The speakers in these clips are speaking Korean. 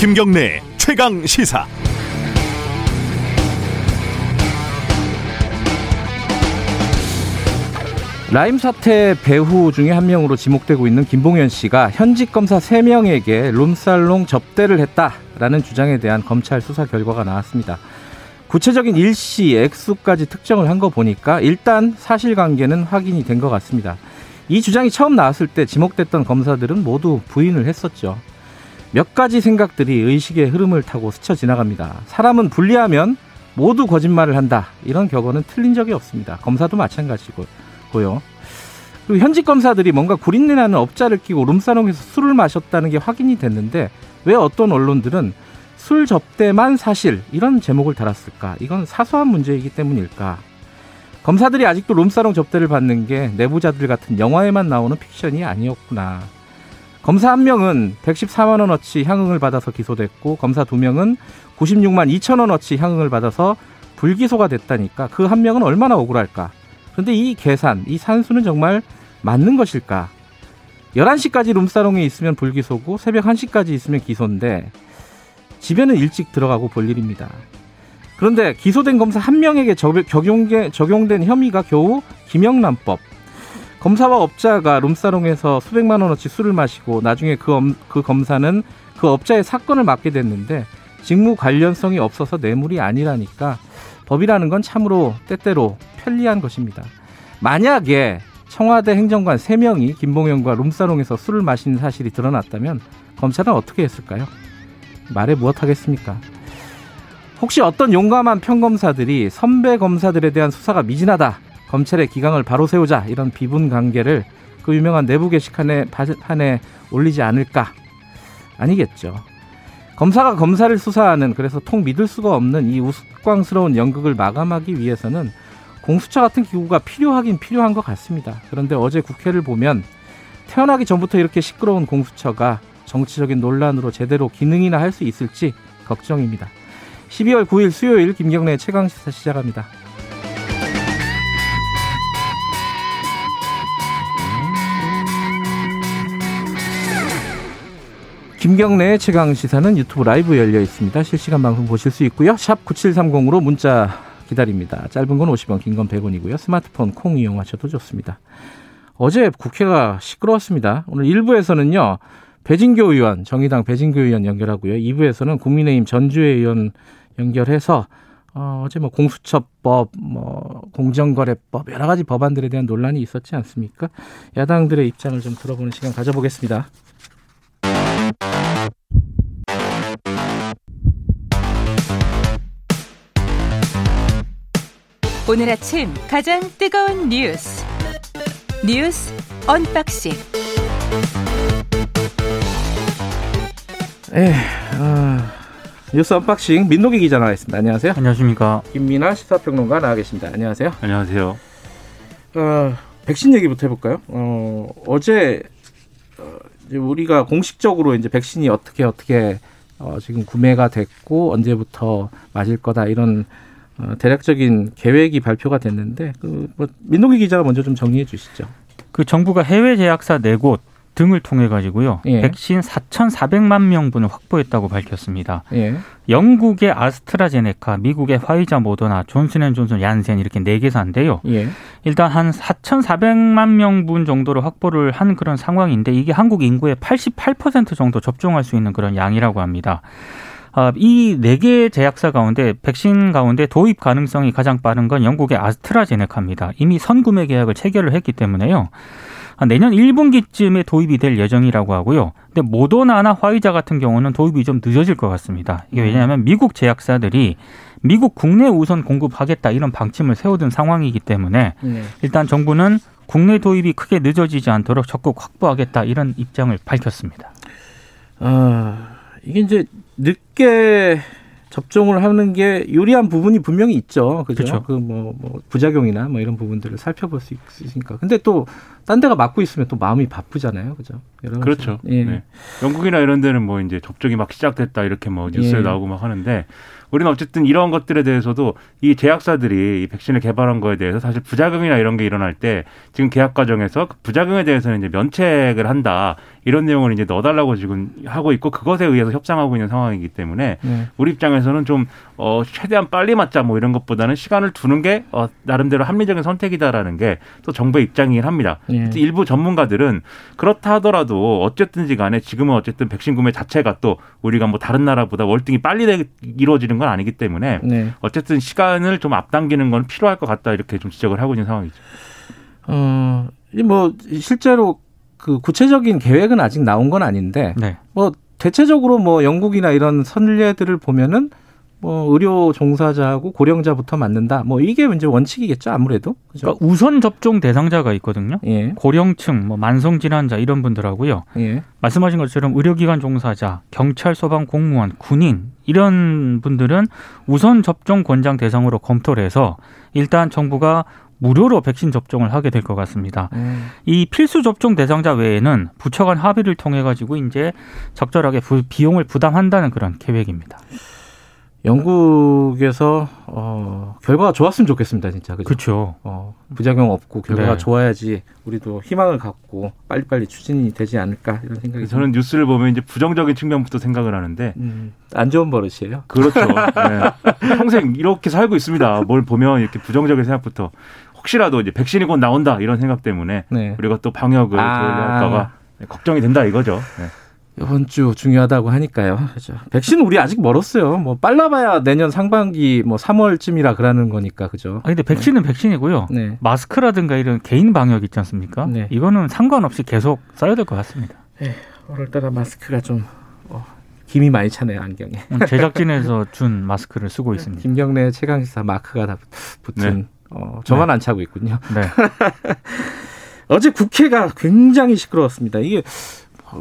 김경래 최강 시사. 라임 사태 배후 중에 한 명으로 지목되고 있는 김봉현 씨가 현직 검사 3명에게 룸살롱 접대를 했다라는 주장에 대한 검찰 수사 결과가 나왔습니다. 구체적인 일시, 액수까지 특정을 한 거 보니까 일단 사실관계는 확인이 된 것 같습니다. 이 주장이 처음 나왔을 때 지목됐던 검사들은 모두 부인을 했었죠. 몇 가지 생각들이 의식의 흐름을 타고 스쳐 지나갑니다. 사람은 분리하면 모두 거짓말을 한다. 이런 격언은 틀린 적이 없습니다. 검사도 마찬가지고요. 그리고 현직 검사들이 뭔가 구린내 나는 업자를 끼고 룸사롱에서 술을 마셨다는 게 확인이 됐는데 왜 어떤 언론들은 술 접대만 사실 이런 제목을 달았을까? 이건 사소한 문제이기 때문일까? 검사들이 아직도 룸사롱 접대를 받는 게 내부자들 같은 영화에만 나오는 픽션이 아니었구나. 검사 한 명은 114만 원어치 향응을 받아서 기소됐고 검사 두 명은 96만 2천 원어치 향응을 받아서 불기소가 됐다니까 그 한 명은 얼마나 억울할까? 그런데 이 계산, 이 산수는 정말 맞는 것일까? 11시까지 룸사롱에 있으면 불기소고 새벽 1시까지 있으면 기소인데 집에는 일찍 들어가고 볼 일입니다. 그런데 기소된 검사 한 명에게 적용된, 혐의가 겨우 김영란법. 검사와 업자가 룸사롱에서 수백만 원어치 술을 마시고 나중에 그, 엄, 그 검사는 그 업자의 사건을 맡게 됐는데 직무 관련성이 없어서 뇌물이 아니라니까 법이라는 건 참으로 때때로 편리한 것입니다. 만약에 청와대 행정관 3명이 김봉현과 룸사롱에서 술을 마신 사실이 드러났다면 검찰은 어떻게 했을까요? 말해 무엇하겠습니까? 혹시 어떤 용감한 평검사들이 선배 검사들에 대한 수사가 미진하다. 검찰의 기강을 바로 세우자. 이런 비분 관계를 그 유명한 내부 게시판에 판에 올리지 않을까? 아니겠죠. 검사가 검사를 수사하는 그래서 통 믿을 수가 없는 이 우스꽝스러운 연극을 마감하기 위해서는 공수처 같은 기구가 필요하긴 필요한 것 같습니다. 그런데 어제 국회를 보면 태어나기 전부터 이렇게 시끄러운 공수처가 정치적인 논란으로 제대로 기능이나 할 수 있을지 걱정입니다. 12월 9일 수요일 김경래 최강 시사 시작합니다. 김경래 최강 시사는 유튜브 라이브 열려 있습니다. 실시간 방송 보실 수 있고요. 샵 9730으로 문자 기다립니다. 짧은 건 50원, 긴 건 100원이고요. 스마트폰 콩 이용하셔도 좋습니다. 어제 국회가 시끄러웠습니다. 오늘 1부에서는요. 배진교 의원, 정의당 배진교 의원 연결하고요. 2부에서는 국민의힘 전주혜 의원 연결해서 어, 어제 뭐 공수처법, 뭐 공정거래법 여러 가지 법안들에 대한 논란이 있었지 않습니까? 야당들의 입장을 좀 들어보는 시간 가져보겠습니다. 오늘 아침 가장 뜨거운 뉴스 뉴스 unboxing. 예, 아, 뉴스 unboxing 민동기 기자 나와 있습니다. 안녕하세요. 안녕하십니까. 김민하 시사평론가 나와 계십니다. 안녕하세요. 안녕하세요. 어, 백신 얘기부터 해볼까요? 어, 어제 어, 우리가 공식적으로 이제 백신이 어떻게 어떻게 어, 지금 구매가 됐고 언제부터 맞을 거다 이런 어, 대략적인 계획이 발표가 됐는데 그 뭐, 민노기 기자가 먼저 좀 정리해 주시죠. 그 정부가 해외 제약사 네 곳 등을 통해 가지고요. 예. 백신 4,400만 명분을 확보했다고 밝혔습니다. 예. 영국의 아스트라제네카, 미국의 화이자 모더나, 존슨앤존슨, 얀센 이렇게 네 개사인데요. 예. 일단 한 4,400만 명분 정도를 확보를 한 그런 상황인데 이게 한국 인구의 88% 정도 접종할 수 있는 그런 양이라고 합니다. 아, 이네 개 제약사 가운데 백신 가운데 도입 가능성이 가장 빠른 건 영국의 아스트라제네카입니다. 이미 선구매 계약을 체결을 했기 때문에요. 내년 1분기쯤에 도입이 될 예정이라고 하고요. 근데 모더나나 화이자 같은 경우는 도입이 좀 늦어질 것 같습니다. 이게 왜냐하면 미국 제약사들이 미국 국내 우선 공급하겠다 이런 방침을 세워둔 상황이기 때문에 네. 일단 정부는 국내 도입이 크게 늦어지지 않도록 적극 확보하겠다 이런 입장을 밝혔습니다. 어, 이게 이제 늦게 접종을 하는 게 유리한 부분이 분명히 있죠. 그죠? 그뭐 뭐 부작용이나 뭐 이런 부분들을 살펴볼 수 있으니까. 근데 또 딴 데가 맞고 있으면 또 마음이 바쁘잖아요. 그죠? 그렇죠. 예. 네. 영국이나 이런 데는 뭐 이제 접종이 막 시작됐다 이렇게 뭐 뉴스에 예. 나오고 막 하는데 우리는 어쨌든 이런 것들에 대해서도 이 제약사들이 이 백신을 개발한 거에 대해서 사실 부작용이나 이런 게 일어날 때 지금 계약 과정에서 그 부작용에 대해서는 이제 면책을 한다 이런 내용을 이제 넣어달라고 지금 하고 있고 그것에 의해서 협상하고 있는 상황이기 때문에 네. 우리 입장에서는 좀 어, 최대한 빨리 맞자 뭐 이런 것보다는 시간을 두는 게 어, 나름대로 합리적인 선택이다라는 게 또 정부의 입장이긴 합니다. 네. 일부 전문가들은 그렇다 하더라도 어쨌든지 간에 지금은 어쨌든 백신 구매 자체가 또 우리가 뭐 다른 나라보다 월등히 빨리 이루어지는 건 아니기 때문에 네. 어쨌든 시간을 좀 앞당기는 건 필요할 것 같다 이렇게 좀 지적을 하고 있는 상황이죠. 어, 뭐 실제로 그 구체적인 계획은 아직 나온 건 아닌데 네. 뭐 대체적으로 뭐 영국이나 이런 선례들을 보면은 뭐 의료 종사자하고 고령자부터 맞는다. 뭐 이게 이제 원칙이겠죠 아무래도. 그죠? 그러니까 우선 접종 대상자가 있거든요. 예. 고령층, 뭐 만성 질환자 이런 분들하고요. 예. 말씀하신 것처럼 의료기관 종사자, 경찰, 소방, 공무원, 군인 이런 분들은 우선 접종 권장 대상으로 검토를 해서 일단 정부가 무료로 백신 접종을 하게 될 것 같습니다. 음. 이 필수 접종 대상자 외에는 부처 간 합의를 통해 가지고 이제 적절하게 비용을 부담한다는 그런 계획입니다. 영국에서 어, 결과가 좋았으면 좋겠습니다, 진짜. 그렇죠. 어, 부작용 없고 결과가 네. 좋아야지 우리도 희망을 갖고 빨리빨리 추진이 되지 않을까 이런 생각이. 저는 뉴스를 보면 이제 부정적인 측면부터 생각을 하는데 음, 안 좋은 버릇이에요. 그렇죠. 네. 평생 이렇게 살고 있습니다. 뭘 보면 이렇게 부정적인 생각부터 혹시라도 이제 백신이 곧 나온다 이런 생각 때문에 네. 우리가 또 방역을 아. 도할까봐 걱정이 된다 이거죠. 네. 이번 주 중요하다고 하니까요. 그죠. 백신 우리 아직 멀었어요. 뭐 빨라봐야 내년 상반기 뭐 3월쯤이라 그러는 거니까 그죠. 아 근데 백신은 네. 백신이고요. 네. 마스크라든가 이런 개인 방역 있지 않습니까? 네. 이거는 상관없이 계속 써야 될 것 같습니다. 네. 오늘따라 마스크가 좀 어, 김이 많이 차네요 안경에. 음, 제작진에서 준 마스크를 쓰고 있습니다. 김경래 최강시사 마크가 다 붙은. 네. 어, 저만 네. 안 차고 있군요. 네. 어제 국회가 굉장히 시끄러웠습니다. 이게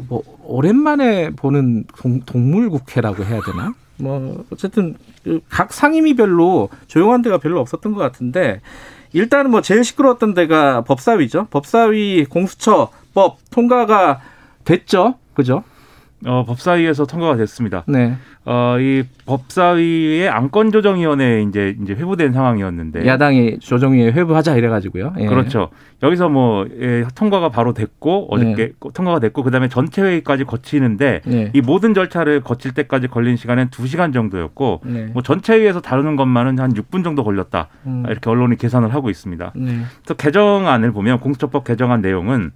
뭐 오랜만에 보는 동, 물 국회라고 해야 되나? 뭐 어쨌든 그각 상임위별로 조용한 데가 별로 없었던 것 같은데 일단은 뭐 제일 시끄러웠던 데가 법사위죠. 법사위 공수처법 통과가 됐죠. 그죠? 어, 법사위에서 통과가 됐습니다. 네. 어, 이 법사위의 안건 조정위원회에 이제 이제 회부된 상황이었는데 야당이 조정위에 회부하자 이래가지고요. 예. 그렇죠. 여기서 뭐 예, 통과가 바로 됐고 어저께 네. 통과가 됐고 그다음에 전체 회의까지 거치는데 네. 이 모든 절차를 거칠 때까지 걸린 시간은 2 시간 정도였고 네. 뭐 전체 회의에서 다루는 것만은 한 6분 정도 걸렸다. 음. 이렇게 언론이 계산을 하고 있습니다. 네. 그래서 개정안을 보면 공수처법 개정안 내용은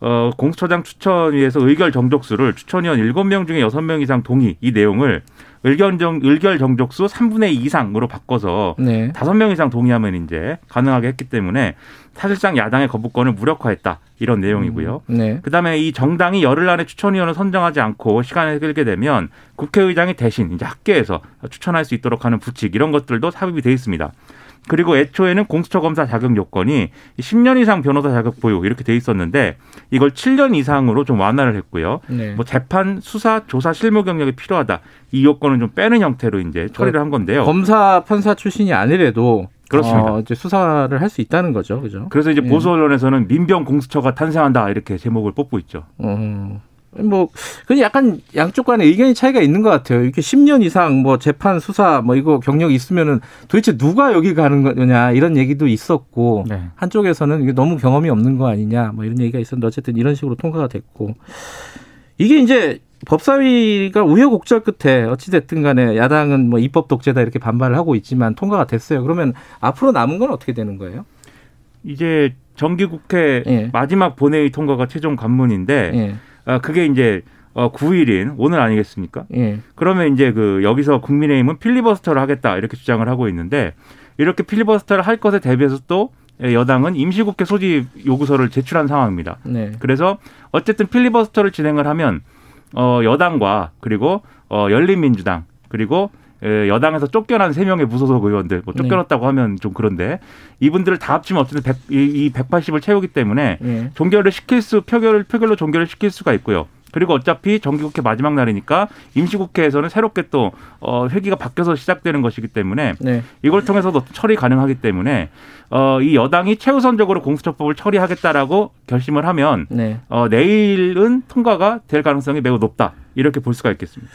어, 공수처장 추천위에서 의결 정족수를 추천위원 7명 중에 6명 이상 동의 이 내용을 의견 정 의결 정족수 3분의 2 이상으로 바꿔서 네. 5명 이상 동의하면 이제 가능하게 했기 때문에 사실상 야당의 거부권을 무력화했다 이런 내용이고요. 음, 네. 그다음에 이 정당이 열흘 안에 추천위원을 선정하지 않고 시간을 끌게 되면 국회의장이 대신 이제 학계에서 추천할 수 있도록 하는 부칙 이런 것들도 삽입이 돼 있습니다. 그리고 애초에는 공수처 검사 자격 요건이 10년 이상 변호사 자격 보유 이렇게 돼 있었는데 이걸 7년 이상으로 좀 완화를 했고요. 네. 뭐 재판, 수사, 조사 실무 경력이 필요하다. 이 요건은 좀 빼는 형태로 이제 처리를 한 건데요. 검사, 판사 출신이 아니래도 그렇습니다. 어, 이제 수사를 할 수 있다는 거죠, 그죠? 그래서 이제 예. 보수 언론에서는 민병 공수처가 탄생한다 이렇게 제목을 뽑고 있죠. 어. 뭐, 그 약간 양쪽 간에 의견이 차이가 있는 것 같아요. 이렇게 10년 이상 뭐 재판, 수사, 뭐 이거 경력이 있으면은 도대체 누가 여기 가는 거냐 이런 얘기도 있었고 네. 한쪽에서는 이게 너무 경험이 없는 거 아니냐 뭐 이런 얘기가 있었는데 어쨌든 이런 식으로 통과가 됐고 이게 이제 법사위가 우여곡절 끝에 어찌됐든 간에 야당은 뭐 입법 독재다 이렇게 반발을 하고 있지만 통과가 됐어요. 그러면 앞으로 남은 건 어떻게 되는 거예요? 이제 정기국회 예. 마지막 본회의 통과가 최종 관문인데 예. 아, 그게 이제 어 9일인 오늘 아니겠습니까? 예. 그러면 이제 그 여기서 국민의힘은 필리버스터를 하겠다 이렇게 주장을 하고 있는데 이렇게 필리버스터를 할 것에 대비해서 또 여당은 임시국회 소집 요구서를 제출한 상황입니다. 네. 그래서 어쨌든 필리버스터를 진행을 하면 어 여당과 그리고 어 열린민주당 그리고 여당에서 쫓겨난 세 명의 무소속 의원들, 뭐 쫓겨났다고 네. 하면 좀 그런데 이분들을 다 합치면 어쨌든 100, 이 180을 채우기 때문에 네. 종결을 시킬 수 표결을 표결로 종결을 시킬 수가 있고요. 그리고 어차피 정기국회 마지막 날이니까 임시국회에서는 새롭게 또 어, 회기가 바뀌어서 시작되는 것이기 때문에 네. 이걸 통해서도 처리 가능하기 때문에 어, 이 여당이 최우선적으로 공수처법을 처리하겠다라고 결심을 하면 네. 어, 내일은 통과가 될 가능성이 매우 높다 이렇게 볼 수가 있겠습니다.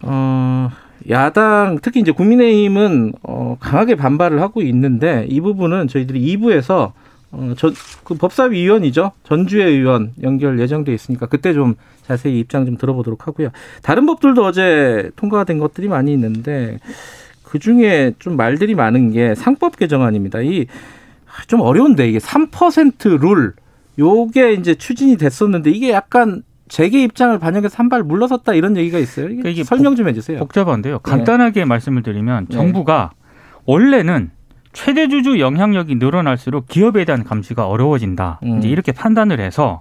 어, 야당 특히 이제 국민의힘은 어, 강하게 반발을 하고 있는데 이 부분은 저희들이 2부에서 어, 저, 그 법사위원이죠. 전주의 의원 연결 예정돼 있으니까 그때 좀 자세히 입장 좀 들어보도록 하고요. 다른 법들도 어제 통과가 된 것들이 많이 있는데 그 중에 좀 말들이 많은 게 상법 개정안입니다. 이 좀 어려운데 이게 3%룰 요게 이제 추진이 됐었는데 이게 약간 재계 입장을 반영해서 한 발 물러섰다 이런 얘기가 있어요. 이게, 그러니까 설명 좀 해주세요. 복잡한데요. 간단하게 네. 말씀을 드리면 정부가 원래는 최대 주주 영향력이 늘어날수록 기업에 대한 감시가 어려워진다. 음. 이제 이렇게 판단을 해서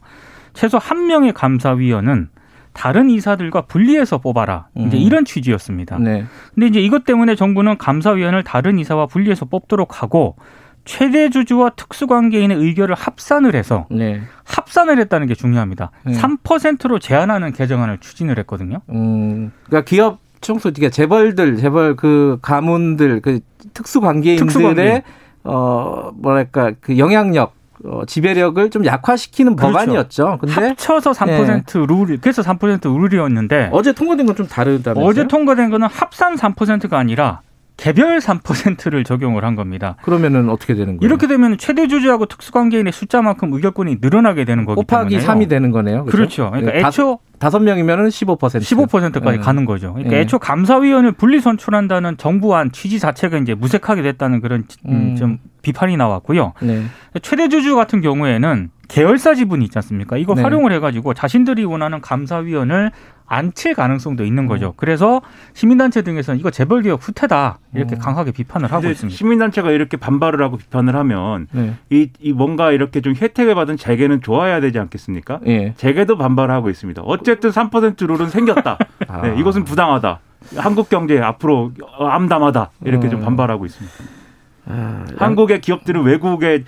최소 한 명의 감사위원은 다른 이사들과 분리해서 뽑아라. 이제 음. 이런 취지였습니다. 네. 근데 이제 이것 때문에 정부는 감사위원을 다른 이사와 분리해서 뽑도록 하고 최대 주주와 특수관계인의 의결을 합산을 해서 네. 합산을 했다는 게 중요합니다. 네. 3%로 제한하는 개정안을 추진을 했거든요. 음, 그러니까 기업 총수, 그러니까 재벌들, 재벌 그 가문들, 그 특수관계인들의 특수관계인. 어 뭐랄까 그 영향력 어, 지배력을 좀 약화시키는 그렇죠. 법안이었죠. 근데 합쳐서 3% 네. 룰, 그래서 3% 룰이었는데 어제 통과된 건 좀 다르다면서요? 어제 통과된 거는 합산 3%가 아니라 개별 3%를 적용을 한 겁니다. 그러면은 어떻게 되는 거예요? 이렇게 되면 최대 주주하고 특수관계인의 숫자만큼 의결권이 늘어나게 되는 거기 곱하기 때문에요. 3이 되는 거네요. 그렇죠. 그렇죠. 그러니까 네, 애초 다섯 명이면은 15% 15%까지 네. 가는 거죠. 그러니까 네. 애초 감사위원을 분리 선출한다는 정부안 취지 자체가 이제 무색하게 됐다는 그런 음. 음. 좀 비판이 나왔고요. 네. 최대 주주 같은 경우에는 계열사 지분이 있지 않습니까? 이거 네. 활용을 해가지고 자신들이 원하는 감사위원을 안칠 가능성도 있는 거죠. 음. 그래서 시민단체 등에서는 이거 재벌개혁 후퇴다 이렇게 음. 강하게 비판을 하고 있습니다. 시민단체가 이렇게 반발을 하고 비판을 하면 네. 이, 이 뭔가 이렇게 좀 혜택을 받은 재계는 좋아야 되지 않겠습니까? 네. 재계도 반발하고 있습니다. 어쨌든 3% 룰은 생겼다. 아. 네, 이것은 부당하다. 한국 경제 앞으로 암담하다 이렇게 음. 좀 반발하고 있습니다. 아, 한국의 기업들은 외국의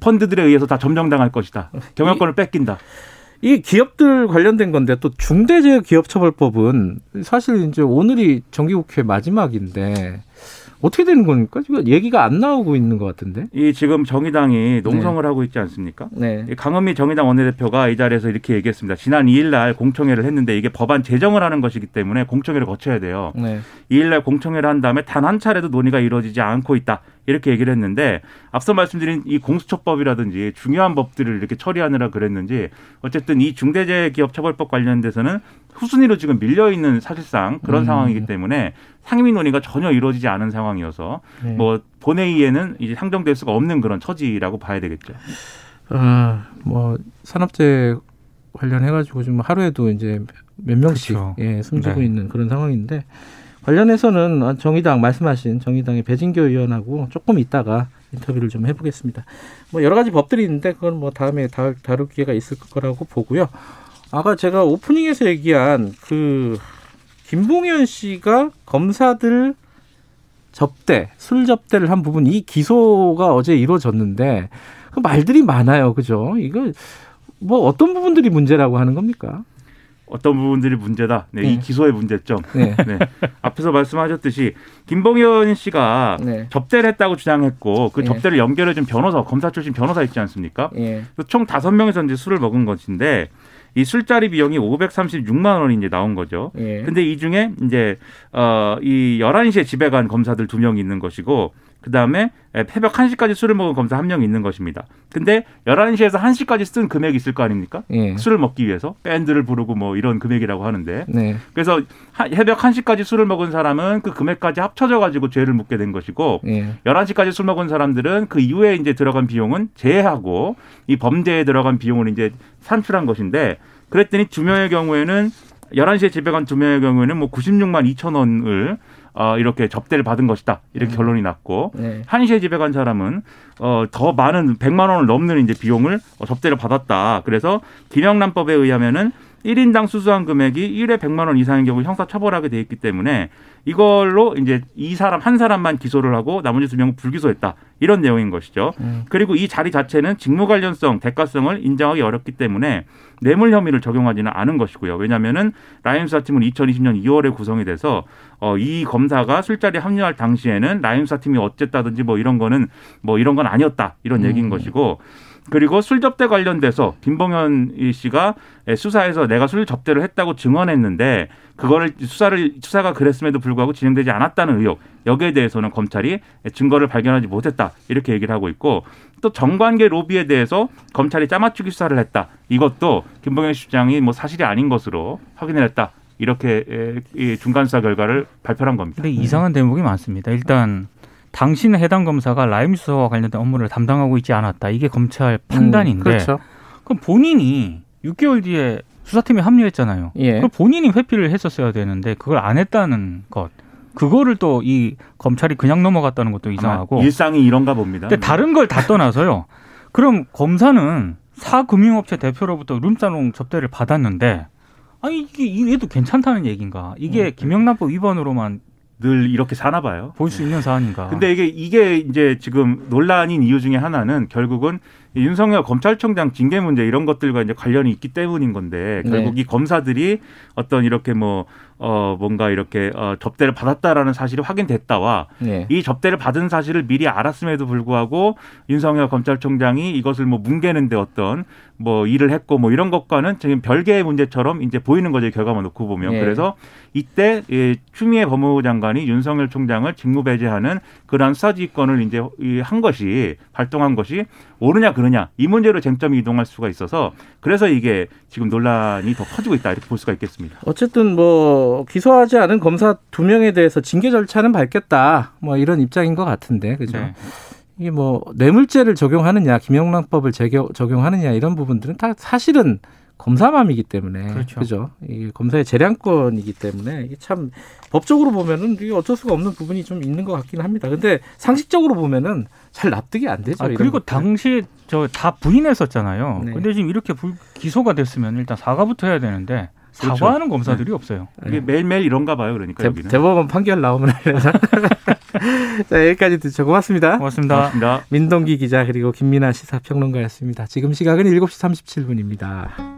펀드들에 의해서 다 점령당할 것이다. 경영권을 뺏긴다. 이 기업들 관련된 건데 또 중대재해기업처벌법은 사실 이제 오늘이 정기국회 마지막인데 어떻게 되는 겁니까? 지금 얘기가 안 나오고 있는 것 같은데. 이 지금 정의당이 농성을 네. 하고 있지 않습니까? 네. 강은미 정의당 원내대표가 이 자리에서 이렇게 얘기했습니다. 지난 2일 날 공청회를 했는데 이게 법안 제정을 하는 것이기 때문에 공청회를 거쳐야 돼요. 네. 2일 날 공청회를 한 다음에 단 한 차례도 논의가 이루어지지 않고 있다. 이렇게 얘기를 했는데 앞서 말씀드린 이 공수처법이라든지 중요한 법들을 이렇게 처리하느라 그랬는지 어쨌든 이 중대재해기업처벌법 관련돼서는 후순위로 지금 밀려 있는 사실상 그런 음. 상황이기 때문에 상임위 논의가 전혀 이루어지지 않은 상황이어서 네. 뭐 본회의에는 이제 상정될 수가 없는 그런 처지라고 봐야 되겠죠. 아, 뭐 산업재 관련해 가지고 지금 하루에도 이제 몇 명씩 그렇죠. 예, 숨지고 네. 있는 그런 상황인데 관련해서는 정의당 말씀하신 정의당의 배진교 의원하고 조금 있다가 인터뷰를 좀 해보겠습니다. 뭐 여러 가지 법들이 있는데 그건 뭐 다음에 다, 다룰 기회가 있을 거라고 보고요. 아까 제가 오프닝에서 얘기한 그 김봉현 씨가 검사들 접대, 술 접대를 한 부분 이 기소가 어제 이루어졌는데 그 말들이 많아요. 그죠? 이거 뭐 어떤 부분들이 문제라고 하는 겁니까? 어떤 부분들이 문제다. 네, 네. 이 기소의 문제점. 네. 네. 앞에서 말씀하셨듯이 김봉현 씨가 네. 접대를 했다고 주장했고 그 네. 접대를 연결해 준 변호사, 검사 출신 변호사 있지 않습니까? 네. 총 다섯 명이서 이제 술을 먹은 것인데 이 술자리 비용이 536만 원이 이제 나온 거죠. 예. 근데 이 중에 이제 어이 11시에 집에 간 검사들 두 명이 있는 것이고 그 다음에 새벽 1시까지 술을 먹은 검사 한명 있는 것입니다. 근데 11시에서 1시까지 쓴 금액이 있을 거 아닙니까? 예. 술을 먹기 위해서 밴드를 부르고 뭐 이런 금액이라고 하는데. 네. 그래서 새벽 1시까지 술을 먹은 사람은 그 금액까지 합쳐져 가지고 죄를 묻게 된 것이고 예. 11시까지 술 먹은 사람들은 그 이후에 이제 들어간 비용은 제외하고 이 범죄에 들어간 비용을 이제 산출한 것인데 그랬더니 두 명의 경우에는 11시에 집에 간 두 명의 경우에는 뭐 96만 2천 원을 어, 이렇게 접대를 받은 것이다. 이렇게 음. 결론이 났고 네. 한시에 집에 간 사람은 어, 더 많은 100만 원을 넘는 이제 비용을 어, 접대를 받았다. 그래서 김영란법에 의하면은 1인당 수수한 금액이 1회 100만 원 이상인 경우 형사 처벌하게 돼 있기 때문에 이걸로 이제 이 사람 한 사람만 기소를 하고 나머지 두 명은 불기소했다. 이런 내용인 것이죠. 음. 그리고 이 자리 자체는 직무 관련성, 대가성을 인정하기 어렵기 때문에 뇌물 혐의를 적용하지는 않은 것이고요. 왜냐하면은 라임스타 팀은 2020년 2월에 구성이 돼서 어, 이 검사가 술자리에 합류할 당시에는 라임스타 팀이 어쨌다든지 뭐 이런 거는 뭐 이런 건 아니었다 이런 얘기인 음. 것이고 그리고 술 접대 관련돼서 김봉현 씨가 수사에서 내가 술 접대를 했다고 증언했는데 그거를 수사를 수사가 그랬음에도 불구하고 진행되지 않았다는 의혹 여기에 대해서는 검찰이 증거를 발견하지 못했다 이렇게 얘기를 하고 있고 또 정관계 로비에 대해서 검찰이 짜맞추기 수사를 했다 이것도 김봉현 시장이 뭐 사실이 아닌 것으로 확인을 했다 이렇게 중간 수사 결과를 발표한 겁니다. 근데 이상한 대목이 많습니다. 일단 당신은 해당 검사가 라임 수사와 관련된 업무를 담당하고 있지 않았다. 이게 검찰 판단인데. 음, 그렇죠. 그럼 본인이 6개월 뒤에 수사팀에 합류했잖아요. 예. 그럼 본인이 회피를 했었어야 되는데 그걸 안 했다는 것. 그거를 또 이 검찰이 그냥 넘어갔다는 것도 이상하고 일상이 이런가 봅니다. 근데 다른 걸 다 떠나서요. 그럼 검사는 사 금융업체 대표로부터 룸사롱 접대를 받았는데 아니 이게 이래도 괜찮다는 얘기인가? 이게 음. 김영란법 위반으로만 늘 이렇게 사나 봐요. 볼 수 있는 사안인가. 근데 이게 이게 이제 지금 논란인 이유 중에 하나는 결국은 윤석열 검찰총장 징계 문제 이런 것들과 이제 관련이 있기 때문인 건데 결국 네. 이 검사들이 어떤 이렇게 뭐 어, 뭔가 이렇게 어, 접대를 받았다라는 사실이 확인됐다와 네. 이 접대를 받은 사실을 미리 알았음에도 불구하고 윤석열 검찰총장이 이것을 뭐 뭉개는데 어떤 뭐 일을 했고 뭐 이런 것과는 지금 별개의 문제처럼 이제 보이는 거죠 결과만 놓고 보면 네. 그래서 이때 예, 추미애 법무부 장관이 윤석열 총장을 직무배제하는 그러한 수사지휘권을 이제 한 것이 발동한 것이 옳으냐 그러냐 이 문제로 쟁점이 이동할 수가 있어서 그래서 이게 지금 논란이 더 커지고 있다 이렇게 볼 수가 있겠습니다. 어쨌든 뭐 기소하지 않은 검사 두 명에 대해서 징계 절차는 밟겠다 뭐 이런 입장인 것 같은데 그죠? 네. 이게 뭐 뇌물죄를 적용하느냐 김영란법을 적용하느냐 이런 부분들은 다 사실은 검사맘이기 때문에 그렇죠. 그죠? 이게 검사의 재량권이기 때문에 이게 참 법적으로 보면은 이게 어쩔 수가 없는 부분이 좀 있는 것 같긴 합니다. 근데 상식적으로 보면은 잘 납득이 안 되죠. 아, 그리고 당시 저 다 부인했었잖아요. 네. 근데 지금 이렇게 불, 기소가 됐으면 일단 사과부터 해야 되는데 그렇죠. 사과하는 검사들이 네. 없어요. 이게 매일매일 이런가 봐요. 그러니까 대, 여기는. 대법원 판결 나오면 자 여기까지 듣죠. 고맙습니다. 고맙습니다. 고맙습니다. 민동기 기자 그리고 김민아 시사평론가였습니다. 지금 시각은 7시 37분입니다.